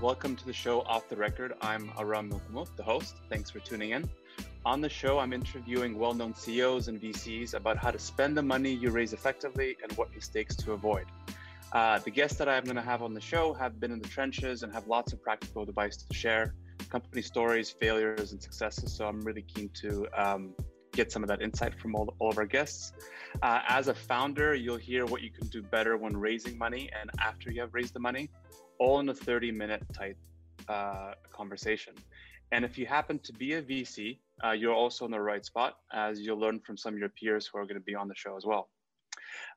Welcome to the show Off the Record. I'm Aram Milkumut, the host. Thanks for tuning in. On the show, I'm interviewing well known CEOs and VCs about how to spend the money you raise effectively and what mistakes to avoid. Uh, the guests that I'm going to have on the show have been in the trenches and have lots of practical advice to share company stories, failures, and successes. So I'm really keen to um, get some of that insight from all, all of our guests. Uh, as a founder, you'll hear what you can do better when raising money and after you have raised the money, all in a 30 minute type uh, conversation. And if you happen to be a VC, uh, you're also in the right spot as you'll learn from some of your peers who are going to be on the show as well.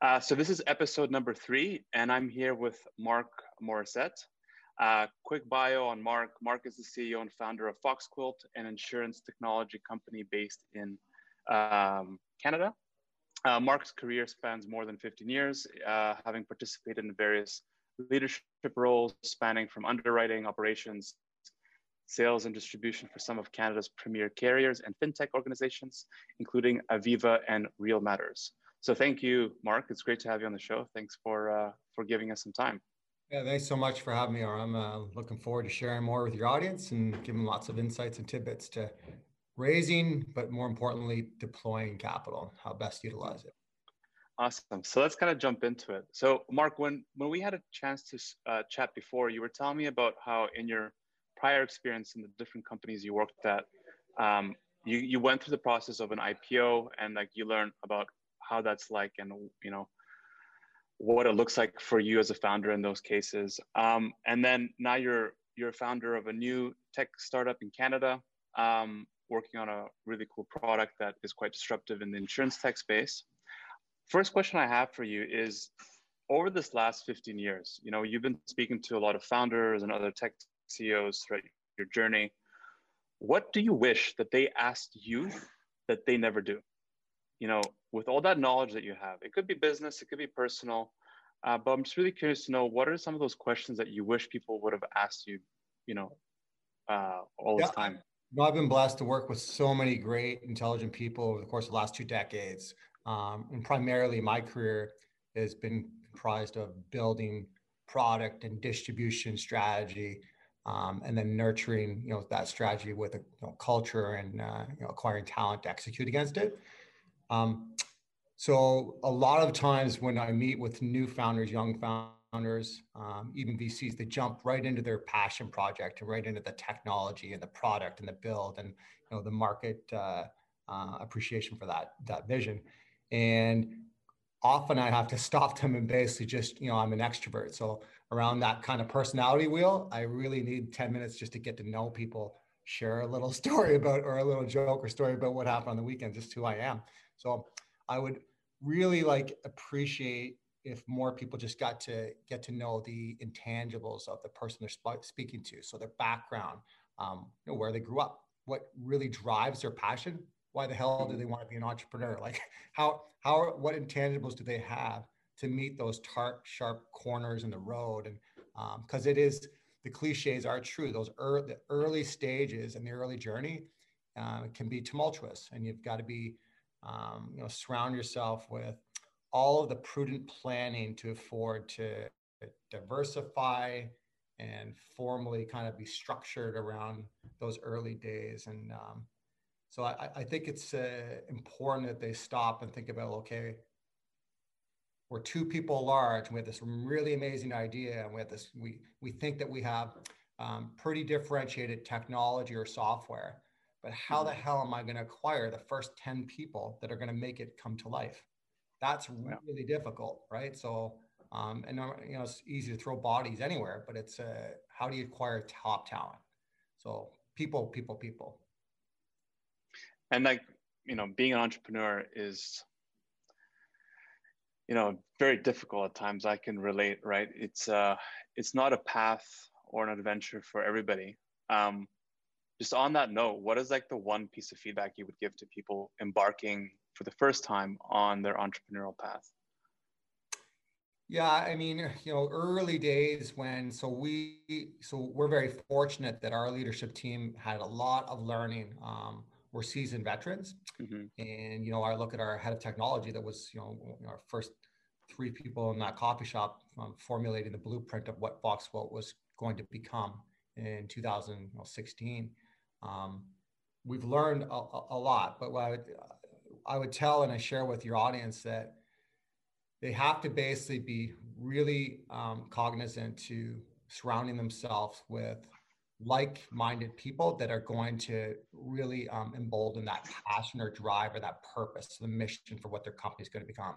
Uh, so this is episode number three, and I'm here with Mark Morissette. Uh, quick bio on Mark. Mark is the CEO and founder of Foxquilt, an insurance technology company based in um, Canada. Uh, Mark's career spans more than 15 years, uh, having participated in various leadership roles spanning from underwriting, operations, sales, and distribution for some of Canada's premier carriers and fintech organizations, including Aviva and Real Matters. So thank you, Mark. It's great to have you on the show. Thanks for uh, for giving us some time. Yeah, thanks so much for having me. I'm uh, looking forward to sharing more with your audience and giving lots of insights and tidbits to raising, but more importantly, deploying capital, how best utilize it. Awesome. So let's kind of jump into it. So, Mark, when when we had a chance to uh, chat before, you were telling me about how in your prior experience in the different companies you worked at, um, you you went through the process of an IPO and like you learned about how that's like and you know what it looks like for you as a founder in those cases. Um, and then now you're you're a founder of a new tech startup in Canada. Um, working on a really cool product that is quite disruptive in the insurance tech space. First question I have for you is over this last 15 years, you know, you've been speaking to a lot of founders and other tech CEOs throughout your journey. What do you wish that they asked you that they never do? You know, with all that knowledge that you have, it could be business, it could be personal, uh, but I'm just really curious to know what are some of those questions that you wish people would have asked you, you know, uh, all yeah. this time? know, I've been blessed to work with so many great, intelligent people over the course of the last two decades. Um, and primarily, my career has been comprised of building product and distribution strategy, um, and then nurturing, you know, that strategy with a you know, culture and uh, you know, acquiring talent to execute against it. Um, so a lot of times when I meet with new founders, young founders um, even VCs, they jump right into their passion project and right into the technology and the product and the build and you know the market uh, uh, appreciation for that that vision. And often I have to stop them and basically just you know I'm an extrovert, so around that kind of personality wheel, I really need ten minutes just to get to know people, share a little story about or a little joke or story about what happened on the weekend, just who I am. So I would really like appreciate if more people just got to get to know the intangibles of the person they're sp- speaking to so their background um, you know, where they grew up what really drives their passion why the hell do they want to be an entrepreneur? Like how how what intangibles do they have to meet those tart sharp corners in the road? And because um, it is the cliches are true. Those early, the early stages and the early journey uh, can be tumultuous and you've got to be um, you know surround yourself with all of the prudent planning to afford to diversify and formally kind of be structured around those early days. And um, so I, I, think it's uh, important that they stop and think about, okay, we're two people large and we have this really amazing idea and we have this, we, we think that we have um, pretty differentiated technology or software, but how the hell am I going to acquire the first 10 people that are going to make it come to life? That's really yeah. difficult, right? So, um, and uh, you know, it's easy to throw bodies anywhere, but it's uh, how do you acquire top talent? So, people, people, people. And like, you know, being an entrepreneur is, you know, very difficult at times. I can relate, right? It's uh, it's not a path or an adventure for everybody. Um, just on that note, what is like the one piece of feedback you would give to people embarking for the first time on their entrepreneurial path? Yeah, I mean, you know, early days when so we so we're very fortunate that our leadership team had a lot of learning. Um, we're seasoned veterans, mm-hmm. and you know, I look at our head of technology that was you know our first three people in that coffee shop um, formulating the blueprint of what Foxquilt was going to become, in 2016. Um, we've learned a, a, lot, but what I would, I would tell and I share with your audience that they have to basically be really um, cognizant to surrounding themselves with like-minded people that are going to really um, embolden that passion or drive or that purpose, the mission for what their company is going to become.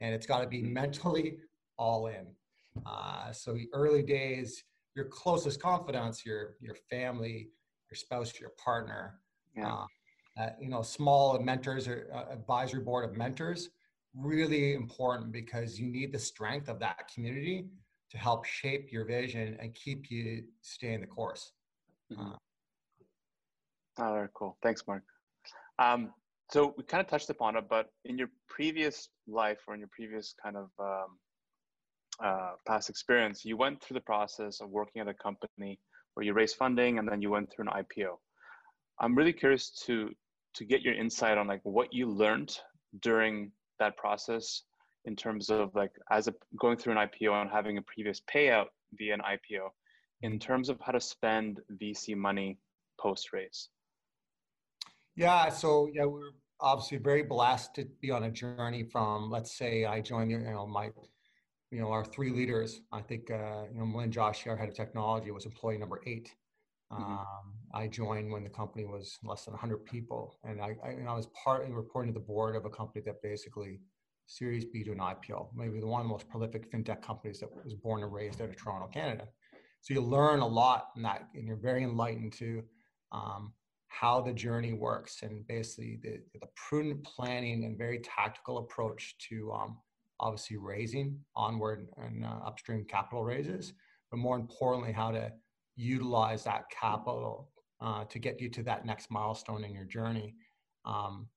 And it's got to be mentally all in. Uh, so early days, your closest confidants, your your family, your spouse, your partner, yeah. uh, uh, you know, small mentors or uh, advisory board of mentors, really important because you need the strength of that community to help shape your vision and keep you staying the course. Uh, oh, very cool. Thanks, Mark. Um, so we kind of touched upon it, but in your previous life or in your previous kind of um, uh, past experience, you went through the process of working at a company where you raised funding and then you went through an IPO. I'm really curious to to get your insight on like what you learned during that process in terms of like as a going through an IPO and having a previous payout via an IPO in terms of how to spend VC money post raise. Yeah, so yeah, we're obviously very blessed to be on a journey from let's say I joined you know my you know, our three leaders, I think, uh, you know, Milind Josh, our head of technology, was employee number 8 mm-hmm. Um, I joined when the company was less than 100 people, and I, I, and I was partly reporting to the board of a company that basically Series B to an IPO, maybe the one of the most prolific fintech companies that was born and raised out of Toronto, Canada. So you learn a lot in that, and you're very enlightened to um, how the journey works, and basically the, the prudent planning and very tactical approach to um, obviously raising onward and uh, upstream capital raises, but more importantly, how to utilize that capital uh, to get you to that next milestone in your journey. Um,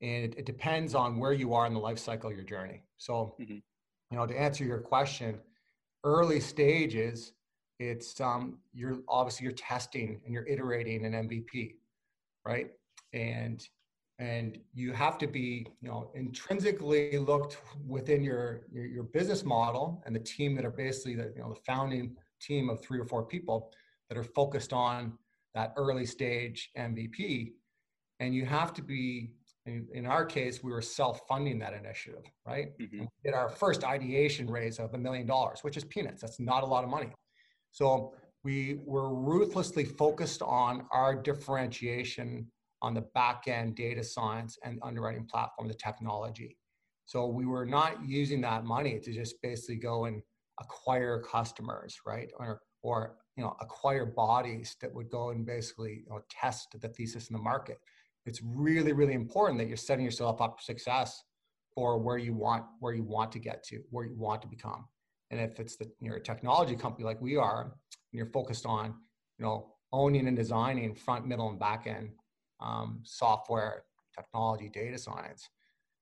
and it, it, depends on where you are in the life cycle of your journey. So, mm-hmm. you know, to answer your question, early stages, it's um, you're obviously you're testing and you're iterating an MVP, right? And and you have to be you know intrinsically looked within your, your, your business model and the team that are basically the you know the founding team of three or four people that are focused on that early stage mvp and you have to be in, in our case we were self-funding that initiative right mm-hmm. we did our first ideation raise of a million dollars which is peanuts that's not a lot of money so we were ruthlessly focused on our differentiation on the back end data science and underwriting platform, the technology. So we were not using that money to just basically go and acquire customers, right? Or, or you know, acquire bodies that would go and basically you know, test the thesis in the market. It's really, really important that you're setting yourself up for success for where you want where you want to get to, where you want to become. And if it's the you're a technology company like we are, and you're focused on, you know, owning and designing front, middle, and back end um, software, technology, data science,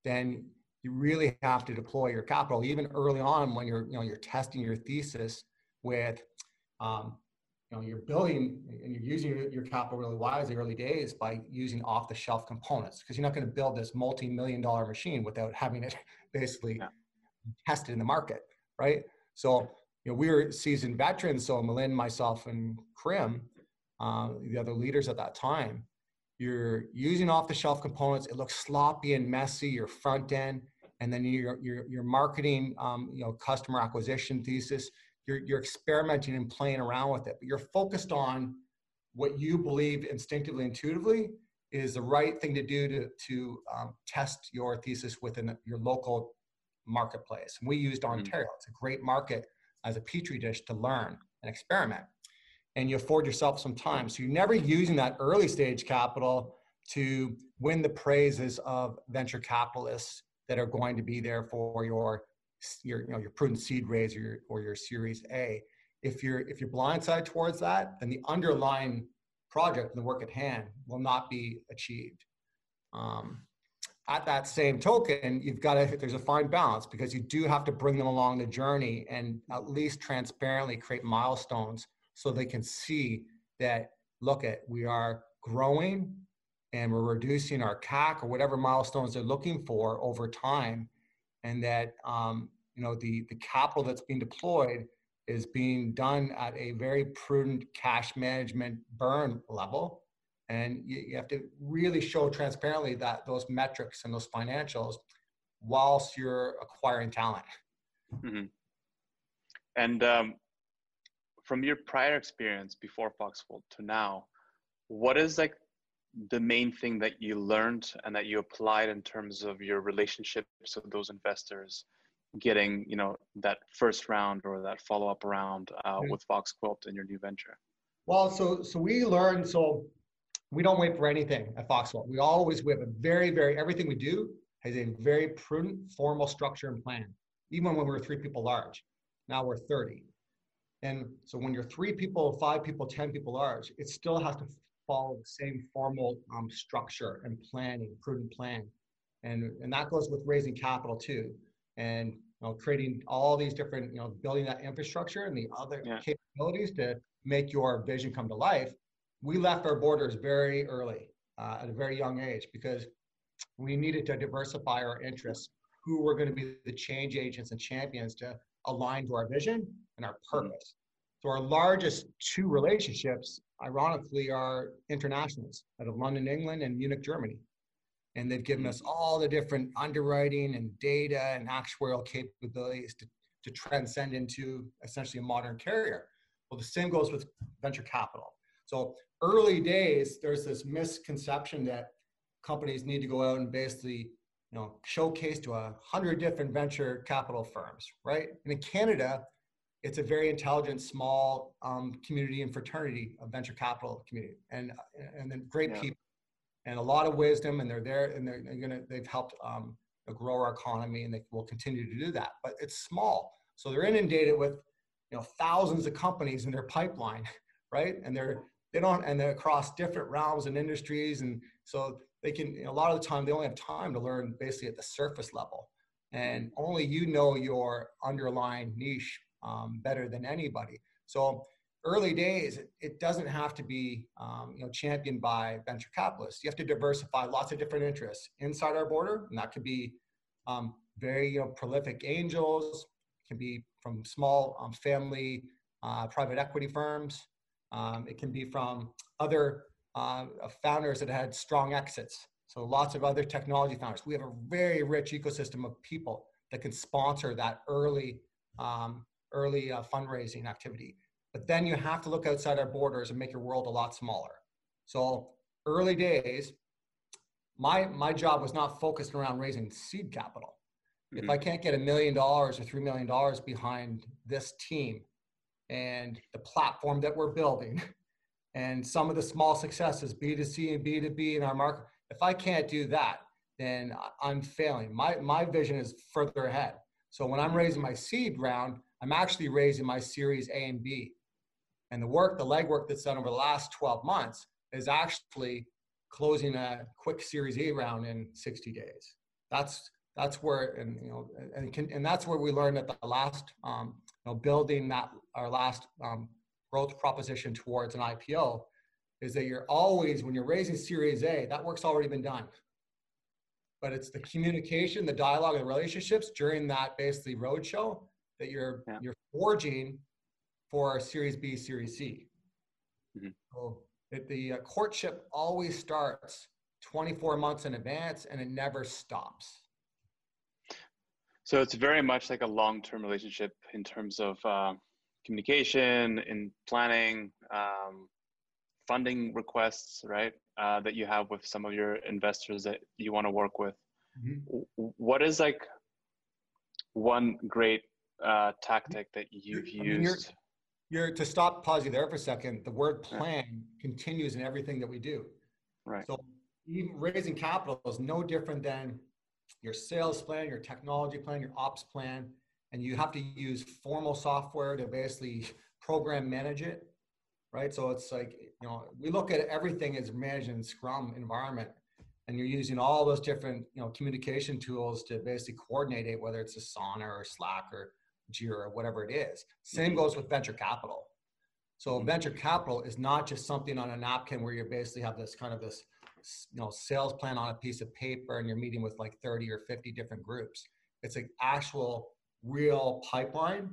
then you really have to deploy your capital even early on when you're you know you're testing your thesis with um, you know you're building and you're using your, your capital really wisely early days by using off the shelf components because you're not going to build this multi-million dollar machine without having it basically yeah. tested in the market right so you know we were seasoned veterans so Milind, myself and Krim uh, the other leaders at that time you're using off the shelf components. It looks sloppy and messy your front end and then your your, your marketing um, you know customer acquisition thesis. You're, you're experimenting and playing around with it but you're focused on what you believe instinctively intuitively is the right thing to do to, to um, test your thesis within your local marketplace we used mm-hmm. ontario mm-hmm. it's a great market as a petri dish to learn and experiment and you afford yourself some time. So you're never using that early stage capital to win the praises of venture capitalists that are going to be there for your your you know your prudent seed raise or your, or your series A. If you're if you're blindsided towards that, then the underlying project and the work at hand will not be achieved. Um, at that same token, you've got to there's a fine balance because you do have to bring them along the journey and at least transparently create milestones so they can see that look at we are growing and we're reducing our CAC or whatever milestones they're looking for over time, and that um, you know the the capital that's being deployed is being done at a very prudent cash management burn level. And you, you have to really show transparently that those metrics and those financials whilst you're acquiring talent. Mm-hmm. And um, from your prior experience before Foxquilt to now, what is like the main thing that you learned and that you applied in terms of your relationships with those investors getting you know that first round or that follow-up round uh, mm-hmm. with Fox Quilt in your new venture? Well, so so we learned so we don't wait for anything at Foxquilt. We always we have a very very everything we do has a very prudent formal structure and plan. Even when we were three people large, now we're thirty, and so when you're three people, five people, ten people large, it still has to follow the same formal um, structure and planning, prudent plan, and and that goes with raising capital too and you know, creating all these different, you know, building that infrastructure and the other yeah. capabilities to make your vision come to life. We left our borders very early, uh, at a very young age, because we needed to diversify our interests. Who were going to be the change agents and champions to align to our vision and our mm-hmm. purpose. So our largest two relationships, ironically, are internationals out of London, England, and Munich, Germany and they've given us all the different underwriting and data and actuarial capabilities to, to transcend into essentially a modern carrier. Well, the same goes with venture capital. So early days, there's this misconception that companies need to go out and basically, you know, showcase to a hundred different venture capital firms, right? And in Canada, it's a very intelligent, small um, community and fraternity of venture capital community, and and then great yeah. people and a lot of wisdom, and they're there, and they're, they're gonna they've helped um, grow our economy, and they will continue to do that. But it's small, so they're inundated with you know thousands of companies in their pipeline, right? And they're they don't and they're across different realms and industries, and so they can you know, a lot of the time they only have time to learn basically at the surface level, and only you know your underlying niche um, better than anybody. So early days, it doesn't have to be um, you know championed by venture capitalists. You have to diversify lots of different interests inside our border, and that could be um, very you know, prolific angels, can be from small um, family uh, private equity firms. Um, it can be from other uh, founders that had strong exits. So lots of other technology founders. We have a very rich ecosystem of people that can sponsor that early um, early uh, fundraising activity. But then you have to look outside our borders and make your world a lot smaller. So early days, my my job was not focused around raising seed capital. Mm-hmm. If I can't get a million dollars or three million dollars behind this team and the platform that we're building and some of the small successes, B2C and B2B in our market, if I can't do that, then I'm failing. My my vision is further ahead. So when I'm raising my seed round, I'm actually raising my series A and B. And the work, the legwork that's done over the last 12 months is actually closing a quick Series A round in 60 days. That's that's where and you know and can, and that's where we learned at the last um, know building that our last um, growth proposition towards an IPO is that you're always when you're raising Series A that work's already been done. But it's the communication, the dialogue, the relationships during that basically roadshow that you're yeah. you're forging for Series B, Series C. Mm-hmm. So it, the uh, courtship always starts 24 months in advance and it never stops. So it's very much like a long-term relationship in terms of uh, communication, in planning, um, funding requests, right? Uh, that you have with some of your investors that you want to work with. Mm-hmm. What is like one great uh, tactic that you've I mean, used? you're to stop pause you there for a second the word plan yeah. continues in everything that we do right so even raising capital is no different than your sales plan your technology plan your ops plan and you have to use formal software to basically program manage it right so it's like you know we look at everything as managed in scrum environment and you're using all those different you know communication tools to basically coordinate it whether it's Asana or slack or Jira, or whatever it is. Same goes with venture capital. So venture capital is not just something on a napkin where you basically have this kind of this you know sales plan on a piece of paper and you're meeting with like 30 or 50 different groups. It's an actual real pipeline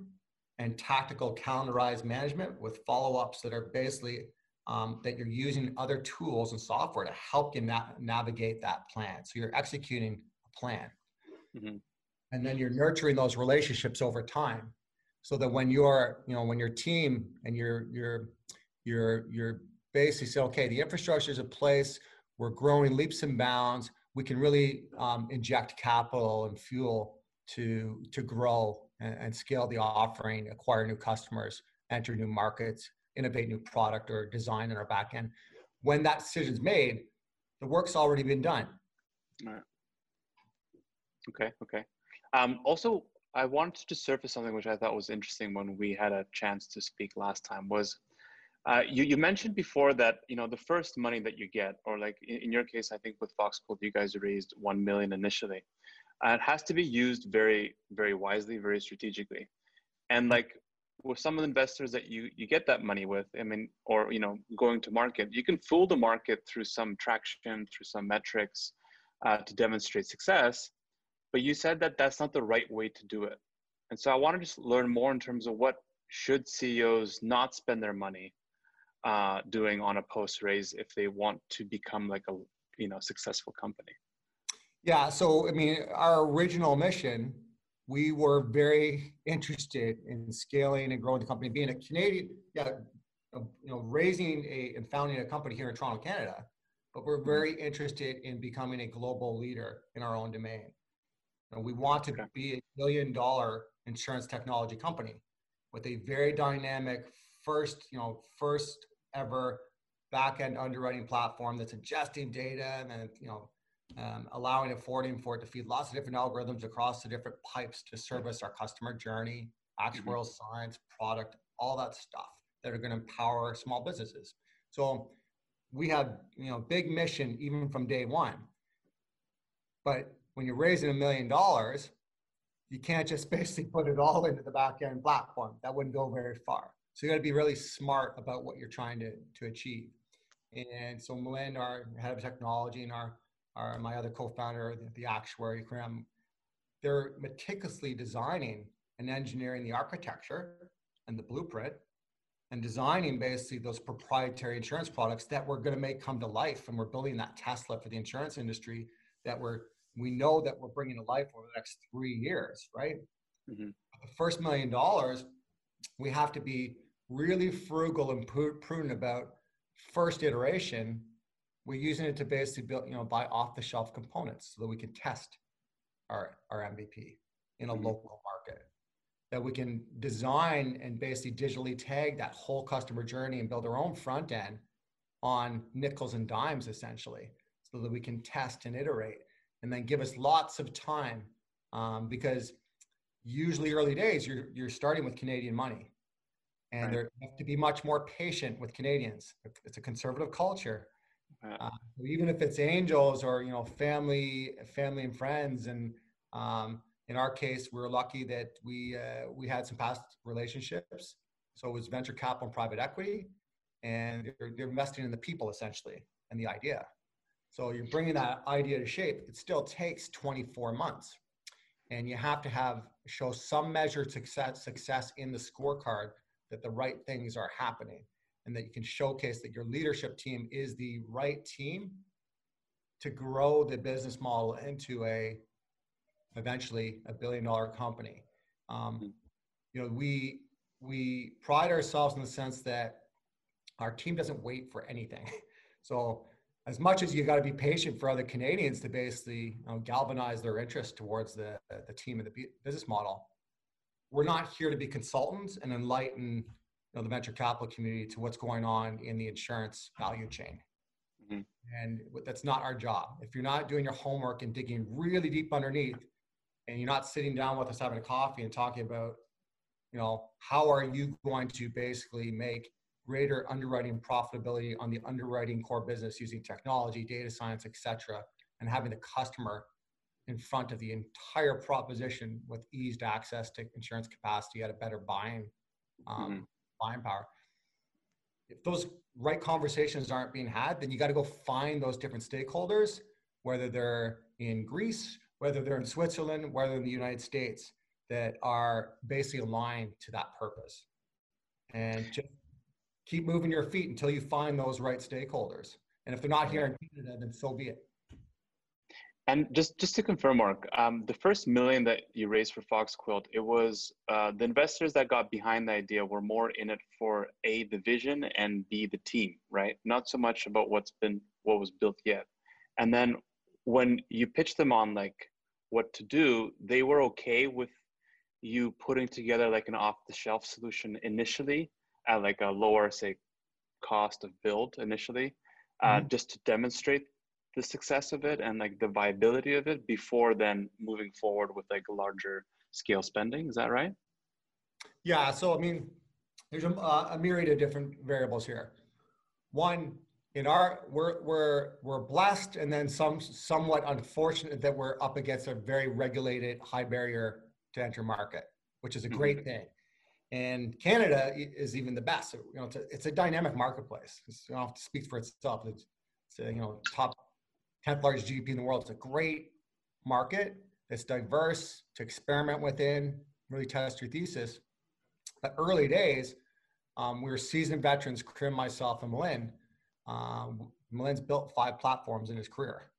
and tactical calendarized management with follow-ups that are basically um, that you're using other tools and software to help you na- navigate that plan. So you're executing a plan. Mm-hmm. And then you're nurturing those relationships over time so that when you're, you know, when your team and your, your, your, your basically say, okay, the infrastructure is in place, we're growing leaps and bounds, we can really um, inject capital and fuel to, to grow and, and scale the offering, acquire new customers, enter new markets, innovate new product or design in our back end. When that decision's made, the work's already been done. Right. Okay, okay. Um, also, I wanted to surface something which I thought was interesting when we had a chance to speak last time was uh, you, you mentioned before that you know the first money that you get or like in, in your case i think with Foxquilt you guys raised 1 million initially. Uh, it has to be used very very wisely very strategically. And like with some of the investors that you you get that money with i mean or you know going to market you can fool the market through some traction through some metrics uh, to demonstrate success. But you said that that's not the right way to do it. And so i want to just learn more in terms of what should ceos not spend their money uh, doing on a post raise if they want to become like a you know successful company yeah so i mean our original mission we were very interested in scaling and growing the company, being a Canadian, yeah, you know, raising a and founding a company here in Toronto, Canada. But we're mm-hmm. very interested in becoming a global leader in our own domain. Know, we want to be a billion dollar insurance technology company with a very dynamic first, you know, first ever back end underwriting platform that's ingesting data and then, you know, um, allowing affording for it to feed lots of different algorithms across the different pipes to service our customer journey, actuarial mm-hmm. science, product, all that stuff that are going to empower small businesses. So we had you know big mission even from day one. But when you're raising a million dollars, you can't just basically put it all into the back end platform. That wouldn't go very far. So you got to be really smart about what you're trying to, to achieve. And so Melinda, our head of technology, and our our, my other co-founder, the, the actuary, Graham, they're meticulously designing and engineering the architecture and the blueprint and designing basically those proprietary insurance products that we're going to make come to life. And we're building that Tesla for the insurance industry that we're, we know that we're bringing to life over the next three years, right? Mm-hmm. The first million dollars, we have to be really frugal and prudent about first iteration we're using it to basically build, you know, buy off the shelf components so that we can test our, our MVP in a mm-hmm. local market. That we can design and basically digitally tag that whole customer journey and build our own front end on nickels and dimes essentially, so that we can test and iterate and then give us lots of time um, because usually early days you're, you're starting with Canadian money and right. there have to be much more patient with Canadians. It's a conservative culture uh, even if it's angels or you know family, family and friends, and um, in our case, we are lucky that we uh, we had some past relationships. So it was venture capital and private equity, and they're, they're investing in the people essentially and the idea. So you're bringing that idea to shape. It still takes 24 months, and you have to have show some measured success success in the scorecard that the right things are happening and that you can showcase that your leadership team is the right team to grow the business model into a eventually a billion dollar company um, mm-hmm. you know we we pride ourselves in the sense that our team doesn't wait for anything so as much as you got to be patient for other canadians to basically you know, galvanize their interest towards the, the team and the business model we're not here to be consultants and enlighten you know, the venture capital community to what's going on in the insurance value chain. Mm-hmm. And that's not our job. If you're not doing your homework and digging really deep underneath, and you're not sitting down with us having a coffee and talking about, you know, how are you going to basically make greater underwriting profitability on the underwriting core business using technology, data science, etc., and having the customer in front of the entire proposition with eased access to insurance capacity at a better buying um, mm-hmm buying power. If those right conversations aren't being had, then you got to go find those different stakeholders, whether they're in Greece, whether they're in Switzerland, whether in the United States, that are basically aligned to that purpose. And just keep moving your feet until you find those right stakeholders. And if they're not here in Canada, then so be it. And just just to confirm, Mark, um, the first million that you raised for Fox Quilt, it was uh, the investors that got behind the idea were more in it for a the vision and b the team, right? Not so much about what's been what was built yet. And then when you pitched them on like what to do, they were okay with you putting together like an off-the-shelf solution initially at like a lower, say, cost of build initially, uh, mm-hmm. just to demonstrate the success of it and like the viability of it before then moving forward with like larger scale spending. Is that right? Yeah. So I mean, there's a, uh, a myriad of different variables here. One, in our we're we're we're blessed and then some somewhat unfortunate that we're up against a very regulated high barrier to enter market which is a great mm-hmm. thing and canada is even the best you know it's a, it's a dynamic marketplace it's, you know, to speak for itself it's, it's a, you know top 10th largest GDP in the world. It's a great market. It's diverse to experiment within, really test your thesis. But early days, um, we were seasoned veterans, Krim, myself, and Milind. Um, Milind's built five platforms in his career.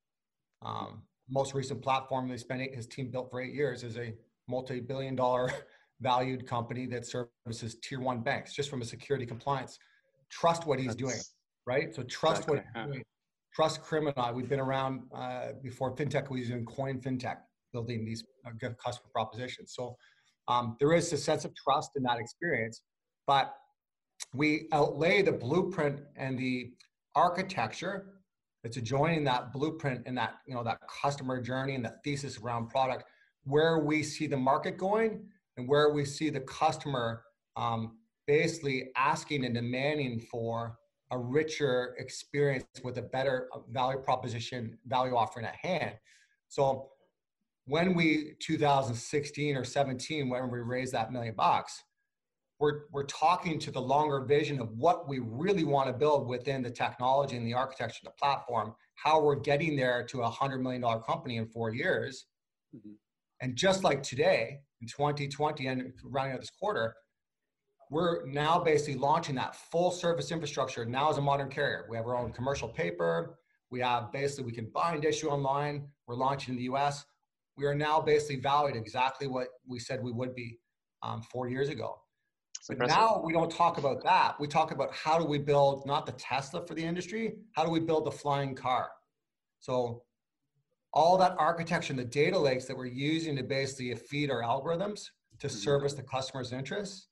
Um, most recent platform they spent eight, his team built for eight years is a multi-billion dollar valued company that services tier one banks just from a security compliance. Trust what he's That's, doing, right? So trust what he's doing. Trust Krim and I, we've been around uh, before fintech. We was in coin fintech, building these uh, good customer propositions. So um, there is a sense of trust in that experience, but we outlay the blueprint and the architecture it's adjoining that blueprint and that you know that customer journey and the thesis around product, where we see the market going and where we see the customer um, basically asking and demanding for a richer experience with a better uh, value proposition, value offering at hand. So when we 2016 or 17, when we raised that million bucks, we're, we're talking to the longer vision of what we really want to build within the technology and the architecture of the platform, how we're getting there to a hundred million dollar company in four years. Mm-hmm. And just like today in 2020 and rounding out this quarter, we're now basically launching that full service infrastructure now as a modern carrier. We have our own commercial paper. We have basically, we can bind issue online. We're launching in the US. We are now basically valued exactly what we said we would be um, four years ago. But now we don't talk about that. We talk about how do we build not the Tesla for the industry, how do we build the flying car? So all that architecture and the data lakes that we're using to basically feed our algorithms to mm-hmm. service the customer's interests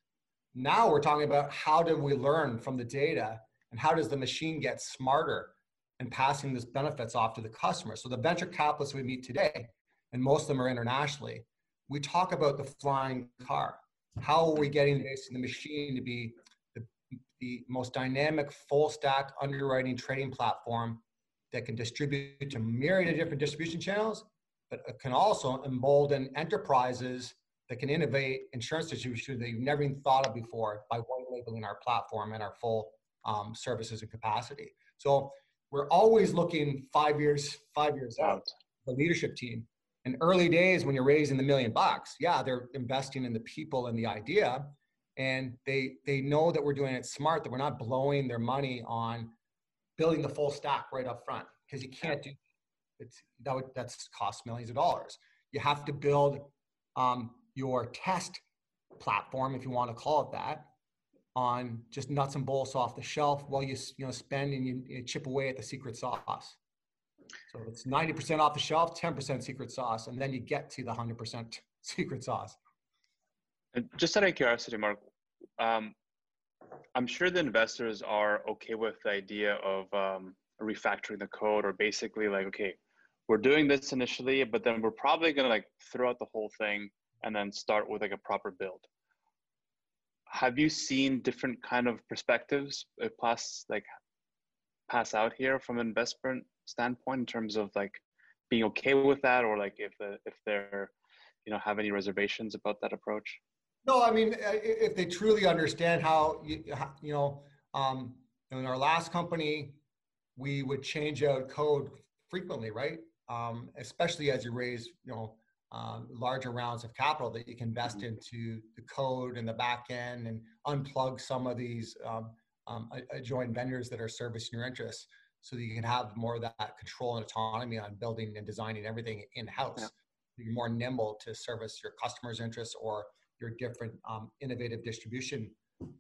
now we're talking about how do we learn from the data and how does the machine get smarter and passing this benefits off to the customer. So the venture capitalists we meet today, and most of them are internationally, we talk about the flying car. How are we getting the machine to be the, the most dynamic full stack underwriting trading platform that can distribute to myriad of different distribution channels, but can also embolden enterprises that can innovate insurance distribution that you've never even thought of before by white labeling our platform and our full um, services and capacity. So we're always looking five years, five years out. The leadership team. In early days, when you're raising the million bucks, yeah, they're investing in the people and the idea, and they they know that we're doing it smart. That we're not blowing their money on building the full stack right up front because you can't do it's that would that's cost millions of dollars. You have to build um, your test platform, if you want to call it that, on just nuts and bolts off the shelf while you you know spend and you, you chip away at the secret sauce. So it's 90% off the shelf, 10% secret sauce, and then you get to the 100% secret sauce. And just out of curiosity, Mark, um, I'm sure the investors are okay with the idea of um, refactoring the code or basically like, okay, we're doing this initially, but then we're probably going to like throw out the whole thing and then start with like a proper build. Have you seen different kind of perspectives uh, pass like pass out here from an investment standpoint in terms of like being okay with that or like if if they're you know have any reservations about that approach? No i mean uh, if they truly understand how you, you know um, in our last company we would change out code frequently right? Um, especially as you raise you know um, larger rounds of capital that you can invest mm-hmm. into the code and the back end and unplug some of these um, um, adjoined vendors that are servicing your interests so that you can have more of that control and autonomy on building and designing everything in house. Yeah. You're more nimble to service your customers' interests or your different um, innovative distribution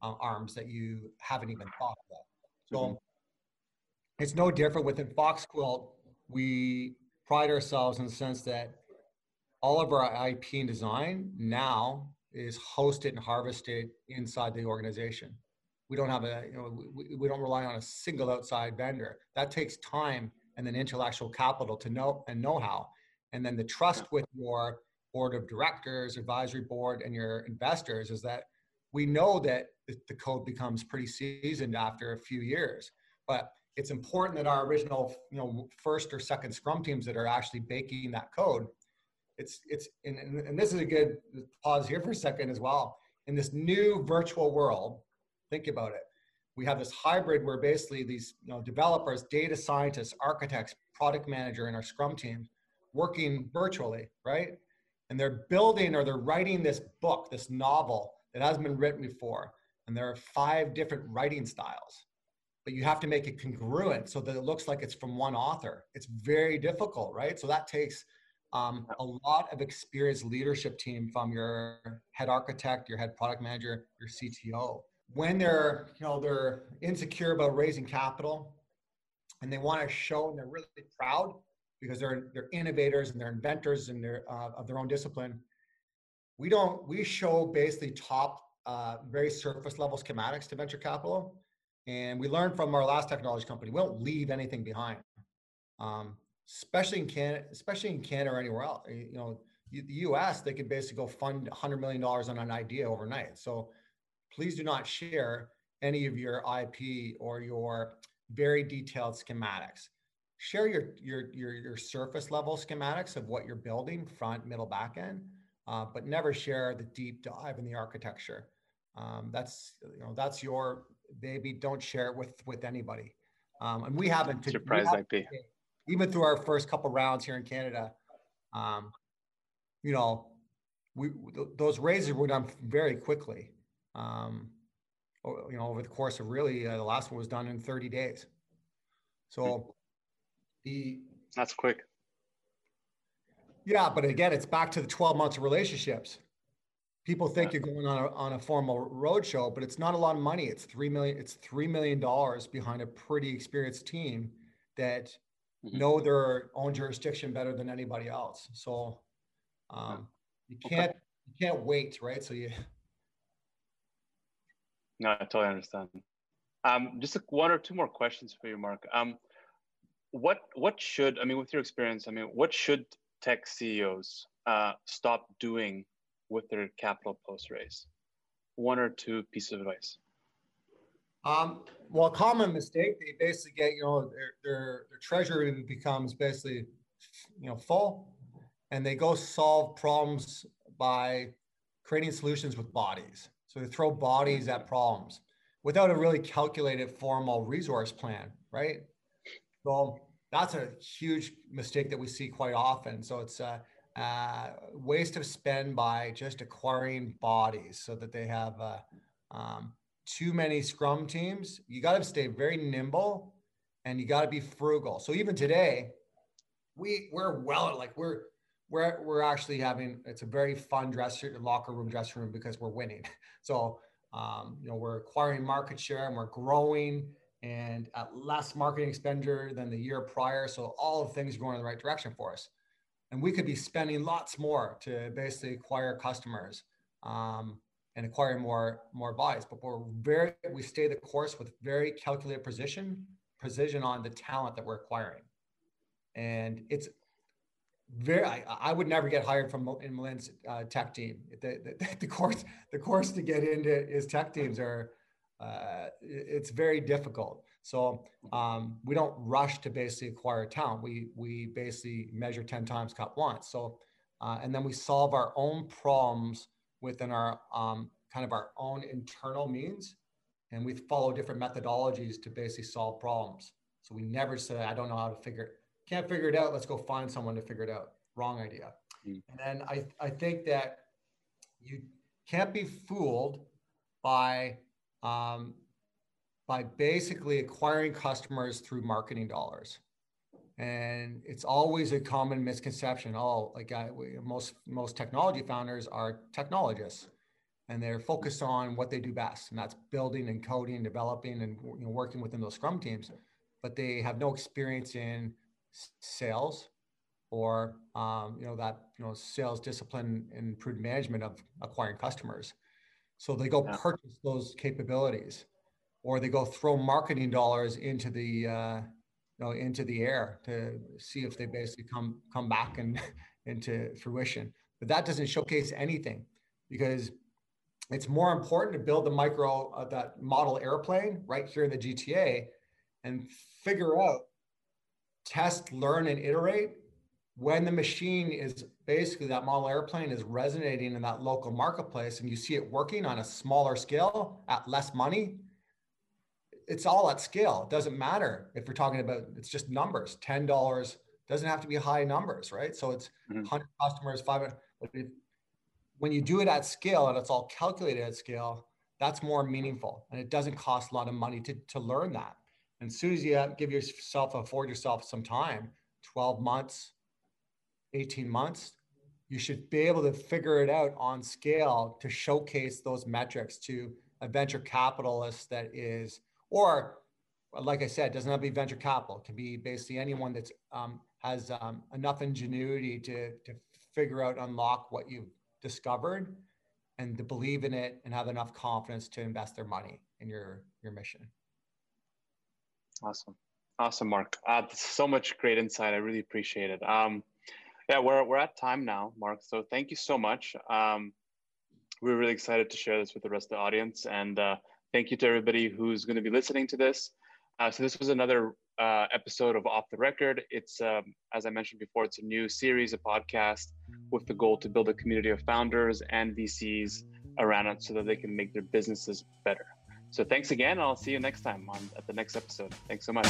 uh, arms that you haven't even thought about. So mm-hmm. it's no different within Foxquilt. We pride ourselves in the sense that all of our IP and design now is hosted and harvested inside the organization. We don't have a, you know, we, we don't rely on a single outside vendor. That takes time and then intellectual capital to know and know-how. And then the trust with your board of directors, advisory board, and your investors is that we know that the code becomes pretty seasoned after a few years. But it's important that our original, you know, first or second Scrum teams that are actually baking that code, it's it's and, and this is a good pause here for a second as well. In this new virtual world, think about it. We have this hybrid where basically these you know developers, data scientists, architects, product manager, and our Scrum team working virtually, right? And they're building or they're writing this book, this novel that hasn't been written before. And there are five different writing styles, but you have to make it congruent so that it looks like it's from one author. It's very difficult, right? So that takes um, a lot of experienced leadership team from your head architect, your head product manager, your CTO. When they're, you know, they're insecure about raising capital and they want to show and they're really proud because they're they're innovators and they're inventors and they're uh, of their own discipline we don't we show basically top uh, very surface level schematics to venture capital and we learned from our last technology company we don't leave anything behind um, especially in canada especially in canada or anywhere else you know the us they could basically go fund 100 million dollars on an idea overnight so please do not share any of your ip or your very detailed schematics share your your your, your surface level schematics of what you're building front middle back end uh, but never share the deep dive in the architecture. Um, that's you know that's your baby. Don't share it with with anybody. Um, and we haven't surprise IP. Even through our first couple rounds here in Canada, um, you know, we th- those raises were done very quickly. Um, you know, over the course of really uh, the last one was done in 30 days. So hmm. the that's quick. Yeah, but again, it's back to the 12 months of relationships. People think yeah. you're going on a, on a formal roadshow, but it's not a lot of money. It's three million. It's three million dollars behind a pretty experienced team that mm-hmm. know their own jurisdiction better than anybody else. So um, you can't okay. you can't wait, right? So you. No, I totally understand. Um, just a, one or two more questions for you, Mark. Um, what what should I mean with your experience? I mean, what should tech CEOs uh, stop doing with their capital post raise? One or two pieces of advice. Um, well, common mistake they basically get you know their, their their treasury becomes basically you know full, and they go solve problems by creating solutions with bodies. So they throw bodies at problems without a really calculated formal resource plan, right? So that's a huge mistake that we see quite often. So it's a, a waste of spend by just acquiring bodies so that they have uh, um, too many scrum teams. You got to stay very nimble and you got to be frugal. So even today, we we're well like we're we're we're actually having it's a very fun dressing locker room dressing room because we're winning. So um, you know we're acquiring market share and we're growing and at less marketing expenditure than the year prior. So all of things are going in the right direction for us. And we could be spending lots more to basically acquire customers um, and acquire more more buys. But we're very we stay the course with very calculated precision precision on the talent that we're acquiring. And it's very I, I would never get hired from in Milind's uh, tech team. The, the, the course the course to get into is tech teams are uh, it's very difficult. So um, we don't rush to basically acquire talent. We we basically measure ten times, cut once. So uh, and then we solve our own problems within our um, kind of our own internal means, and we follow different methodologies to basically solve problems. So we never say, "I don't know how to figure it. Can't figure it out. Let's go find someone to figure it out." wrong idea. Mm. And then I, I think that you can't be fooled by um, by basically acquiring customers through marketing dollars and it's always a common misconception oh like I, most most technology founders are technologists and they're focused on what they do best and that's building and coding developing and you know, working within those scrum teams but they have no experience in sales or um, you know that you know sales discipline and prudent management of acquiring customers so they go yeah. purchase those capabilities or they go throw marketing dollars into the uh, know into the air to see if they basically come come back and into fruition. But that doesn't showcase anything because it's more important to build the micro uh, that model airplane right here in the gta and figure out test learn and iterate when the machine is basically that model airplane is resonating in that local marketplace and you see it working on a smaller scale at less money it's all at scale. It doesn't matter if we're talking about it's just numbers. Ten dollars doesn't have to be high numbers, right? So it's mm-hmm. hundred customers, five hundred. When you do it at scale and it's all calculated at scale, that's more meaningful, and it doesn't cost a lot of money to to learn that. And as soon as you give yourself afford yourself some time, twelve months, eighteen months, you should be able to figure it out on scale to showcase those metrics to a venture capitalist that is or like I said, doesn't have to be venture capital. It can be basically anyone that's um, has um, enough ingenuity to to figure out, unlock what you've discovered, and to believe in it, and have enough confidence to invest their money in your your mission. Awesome, awesome, Mark. Uh, so much great insight. I really appreciate it. Um, yeah, we're we're at time now, Mark. So thank you so much. Um, we're really excited to share this with the rest of the audience, and uh, Thank you to everybody who's going to be listening to this. Uh, so this was another uh, episode of Off the Record. It's, um, as I mentioned before, it's a new series, a podcast with the goal to build a community of founders and VCs around it so that they can make their businesses better. So thanks again. I'll see you next time on at the next episode. Thanks so much.